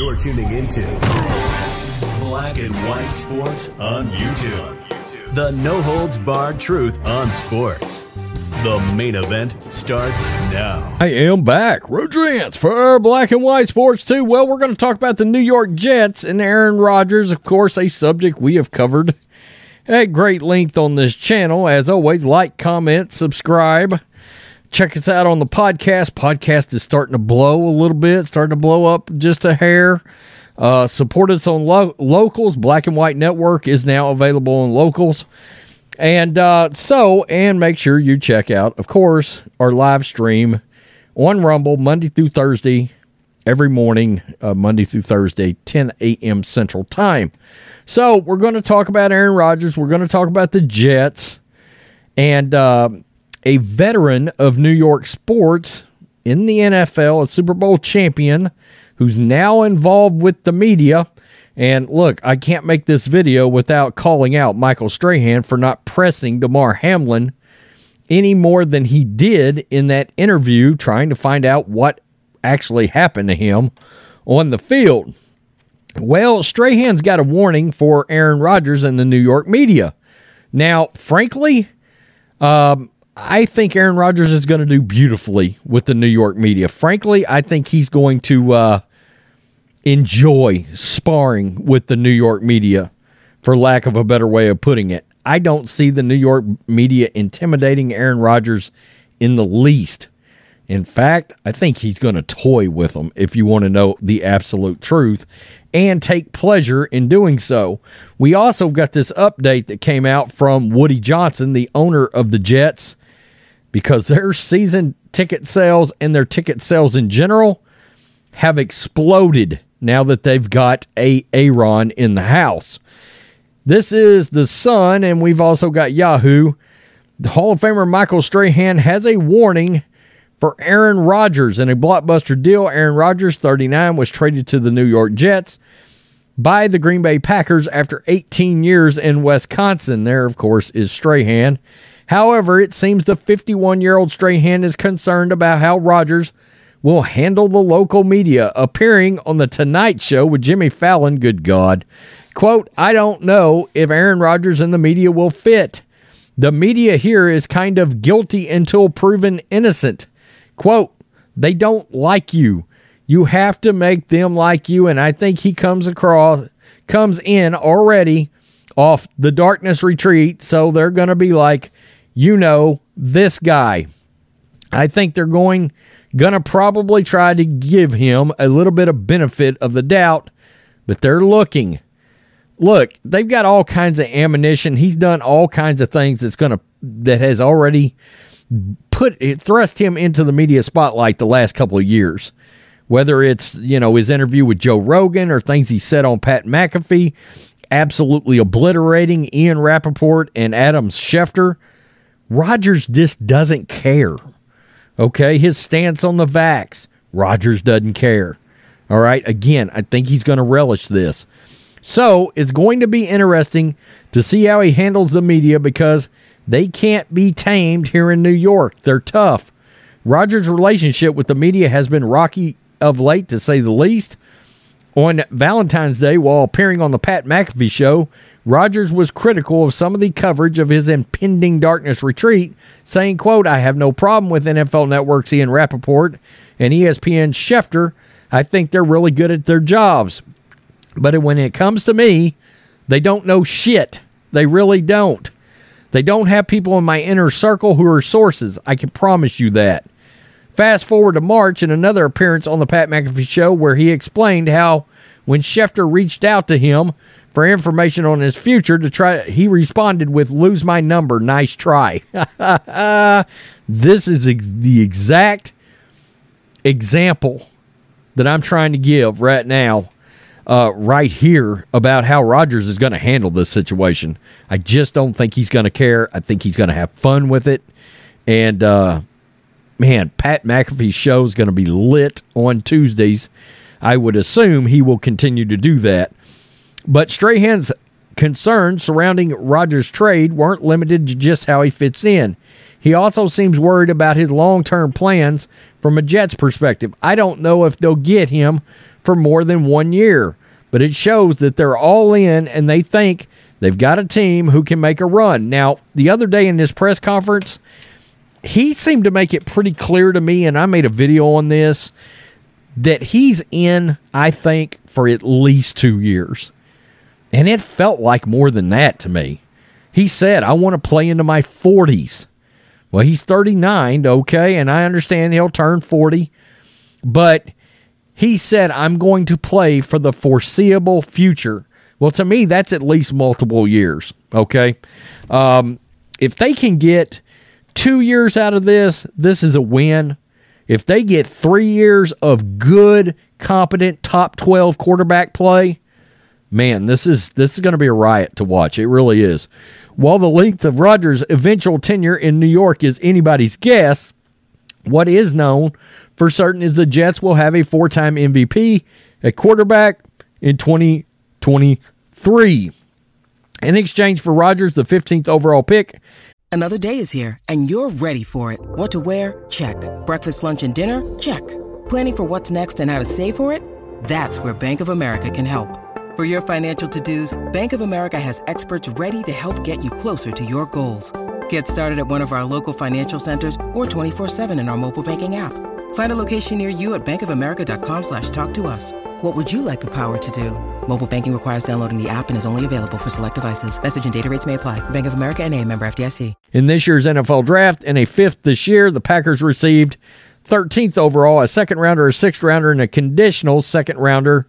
You're tuning into Black and White Sports on YouTube. The no holds barred truth on sports. The main event starts now. I am back. Rodrance for Black and White Sports 2. Well, we're going to talk about the New York Jets and Aaron Rodgers, of course, a subject we have covered at great length on this channel. As always, like, comment, subscribe. Check us out on the podcast. Podcast is starting to blow a little bit, starting to blow up just a hair. Uh, support us on lo- locals. Black and White Network is now available on locals. And uh, so, and make sure you check out, of course, our live stream on Rumble Monday through Thursday, every morning, uh, Monday through Thursday, 10 a.m. Central Time. So, we're going to talk about Aaron Rodgers. We're going to talk about the Jets and uh, a veteran of New York sports in the NFL, a Super Bowl champion who's now involved with the media. And look, I can't make this video without calling out Michael Strahan for not pressing Damar Hamlin any more than he did in that interview, trying to find out what actually happened to him on the field. Well, Strahan's got a warning for Aaron Rodgers and the New York media. Now, frankly, um, I think Aaron Rodgers is going to do beautifully with the New York media. Frankly, I think he's going to uh, enjoy sparring with the New York media, for lack of a better way of putting it. I don't see the New York media intimidating Aaron Rodgers in the least. In fact, I think he's going to toy with them if you want to know the absolute truth and take pleasure in doing so. We also got this update that came out from Woody Johnson, the owner of the Jets, because their season ticket sales and their ticket sales in general have exploded now that they've got a Aaron in the house. This is the Sun, and we've also got Yahoo. The Hall of Famer Michael Strahan has a warning for Aaron Rodgers in a blockbuster deal. Aaron Rodgers, 39, was traded to the New York Jets by the Green Bay Packers after 18 years in Wisconsin. There, of course, is Strahan. However, it seems the 51 year old Strahan is concerned about how Rodgers will handle the local media, appearing on The Tonight Show with Jimmy Fallon. Good God. Quote, I don't know if Aaron Rodgers and the media will fit. The media here is kind of guilty until proven innocent. Quote, they don't like you. You have to make them like you. And I think he comes across, comes in already off the darkness retreat. So they're going to be like, you know, this guy. I think they're going Gonna probably try to give him a little bit of benefit of the doubt, but they're looking. Look, they've got all kinds of ammunition. He's done all kinds of things that's gonna that has already put it thrust him into the media spotlight the last couple of years. Whether it's, you know, his interview with Joe Rogan or things he said on Pat McAfee, absolutely obliterating Ian Rapoport and Adam Schefter. Rodgers just doesn't care. Okay, his stance on the vax. Rodgers doesn't care. All right, again, I think he's going to relish this. So it's going to be interesting to see how he handles the media because they can't be tamed here in New York. They're tough. Rodgers' relationship with the media has been rocky of late, to say the least. On Valentine's Day, while appearing on the Pat McAfee show, Rodgers was critical of some of the coverage of his impending darkness retreat, saying, quote, I have no problem with NFL Network's Ian Rapoport and ESPN's Schefter. I think they're really good at their jobs. But when it comes to me, they don't know shit. They really don't. They don't have people in my inner circle who are sources. I can promise you that. Fast forward to March and another appearance on the Pat McAfee show where he explained how when Schefter reached out to him for information on his future to try he responded with lose my number nice try this is the exact example that i'm trying to give right now uh, right here about how Rodgers is going to handle this situation. I just don't think he's going to care. I think he's going to have fun with it. And uh, man, Pat McAfee's show is going to be lit on Tuesdays. I would assume he will continue to do that. But Strahan's concerns surrounding Rodgers' trade weren't limited to just how he fits in. He also seems worried about his long term plans from a Jets perspective. I don't know if they'll get him for more than one year, but it shows that they're all in and they think they've got a team who can make a run. Now, the other day in this press conference, he seemed to make it pretty clear to me, and I made a video on this, that he's in, I think, for at least two years. And it felt like more than that to me. He said, I want to play into my 40s. Well, he's 39, okay, and I understand he'll turn 40, but he said, I'm going to play for the foreseeable future. Well, to me, that's at least multiple years, okay? Um, if they can get two years out of this, this is a win. If they get three years of good, competent top 12 quarterback play, man, this is this is going to be a riot to watch. It really is. While the length of Rodgers' eventual tenure in New York is anybody's guess, what is known for certain is the Jets will have a four-time MVP at quarterback in 2023. In exchange for Rodgers, the 15th overall pick, Another day is here, and you're ready for it. What to wear? Check. Breakfast, lunch, and dinner? Check. Planning for what's next and how to save for it? That's where Bank of America can help. For your financial to-dos, Bank of America has experts ready to help get you closer to your goals. Get started at one of our local financial centers or 24-7 in our mobile banking app. Find a location near you at bankofamerica.com slash talk to us. What would you like the power to do? Mobile banking requires downloading the app and is only available for select devices. Message and data rates may apply. Bank of America and a member FDIC. In this year's NFL draft and a fifth this year, the Packers received 13th overall, a second rounder, a sixth rounder, and a conditional second rounder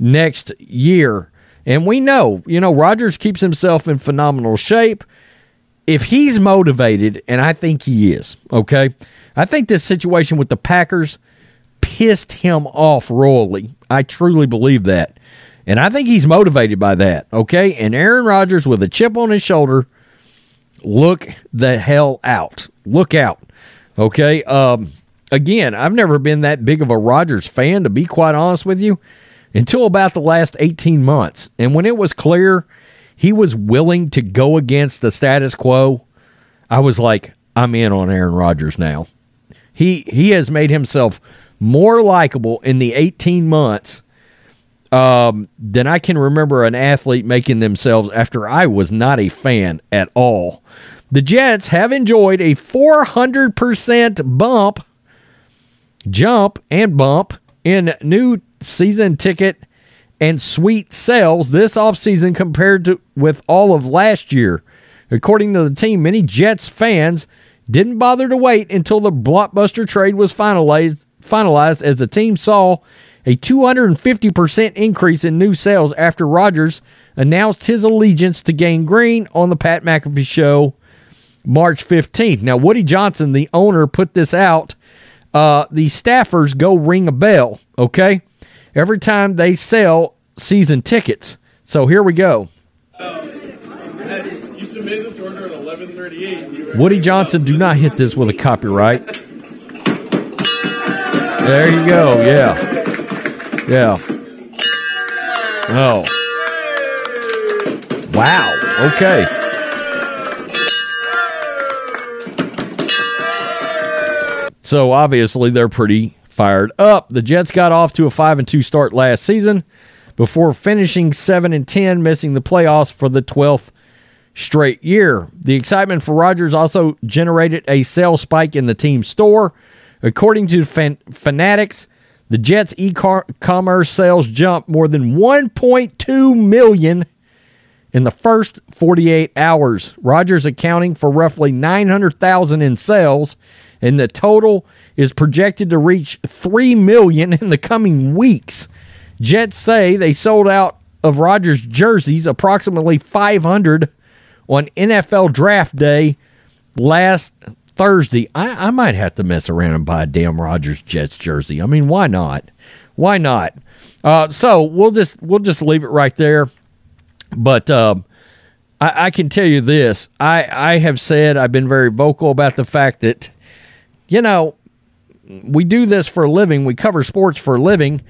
next year. And we know, you know, Rodgers keeps himself in phenomenal shape. If he's motivated, and I think he is, okay, I think this situation with the Packers pissed him off royally. I truly believe that. And I think he's motivated by that, okay? And Aaron Rodgers with a chip on his shoulder, look the hell out. Look out, okay? Um, again, I've never been that big of a Rodgers fan, to be quite honest with you until about the last 18 months. And when it was clear he was willing to go against the status quo, I was like, I'm in on Aaron Rodgers now. He he has made himself more likable in the 18 months um, than I can remember an athlete making themselves after I was not a fan at all. The Jets have enjoyed a 400% bump, jump, and bump in new season ticket and suite sales this offseason compared to with all of last year. According to the team, many Jets fans didn't bother to wait until the blockbuster trade was finalized finalized as the team saw a 250% increase in new sales after Rodgers announced his allegiance to Gang Green on the Pat McAfee show March 15th. Now, Woody Johnson, the owner, put this out. Uh, the staffers go ring a bell, okay? Every time they sell season tickets. So here we go. You submitted this order at 11:38. Woody Johnson, do not hit this with a copyright. There you go. Yeah. Yeah. Oh. Wow. Okay. So obviously they're pretty fired up. The Jets got off to a 5 and 2 start last season before finishing 7 and 10, missing the playoffs for the 12th straight year. The excitement for Rodgers also generated a sales spike in the team store. According to fan- Fanatics, the Jets e-commerce sales jumped more than 1.2 million in the first 48 hours. Rodgers accounting for roughly 900,000 in sales, and the total is projected to reach 3 million in the coming weeks. Jets say they sold out of Rodgers jerseys, approximately 500 on NFL draft day last Thursday. I, I might have to mess around and buy a damn Rodgers Jets jersey. I mean, why not? Why not? Uh, so we'll just we'll just leave it right there. But um, I, I can tell you this: I I have said I've been very vocal about the fact that you know we do this for a living. We cover sports for a living,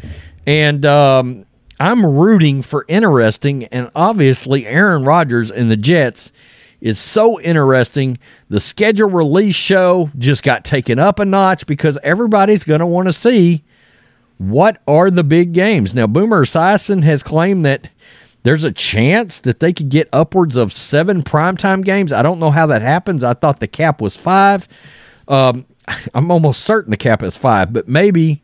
and um, I'm rooting for interesting. And obviously, Aaron Rodgers and the Jets is so interesting. The schedule release show just got taken up a notch because everybody's going to want to see what are the big games. Now, Boomer Esiason has claimed that there's a chance that they could get upwards of seven primetime games. I don't know how that happens. I thought the cap was five. Um, I'm almost certain the cap is five, but maybe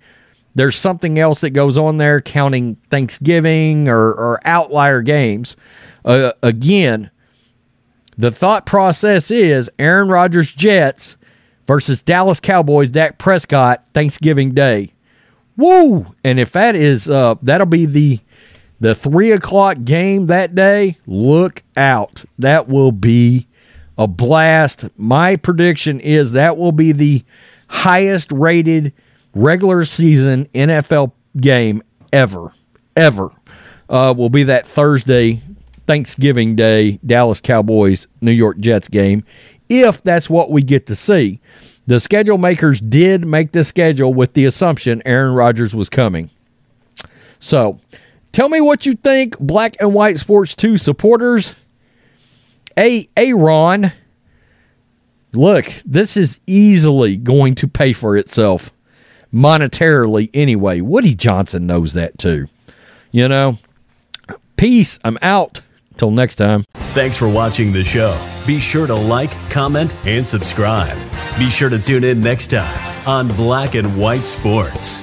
there's something else that goes on there, counting Thanksgiving or, or outlier games. Uh, again, the thought process is Aaron Rodgers Jets versus Dallas Cowboys Dak Prescott Thanksgiving Day. Woo! And if that is uh that'll be the the three o'clock game that day, look out. That will be a blast. My prediction is that will be the highest rated regular season NFL game ever. Ever. Uh, will be that Thursday, Thanksgiving Day, Dallas Cowboys, New York Jets game, if that's what we get to see. The schedule makers did make the schedule with the assumption Aaron Rodgers was coming. So, tell me what you think, Black and White Sports 2 supporters. A Aaron, look, this is easily going to pay for itself monetarily anyway. Woody Johnson knows that too. You know, peace. I'm out. Till next time. Thanks for watching the show. Be sure to like, comment, and subscribe. Be sure to tune in next time on Black and White Sports.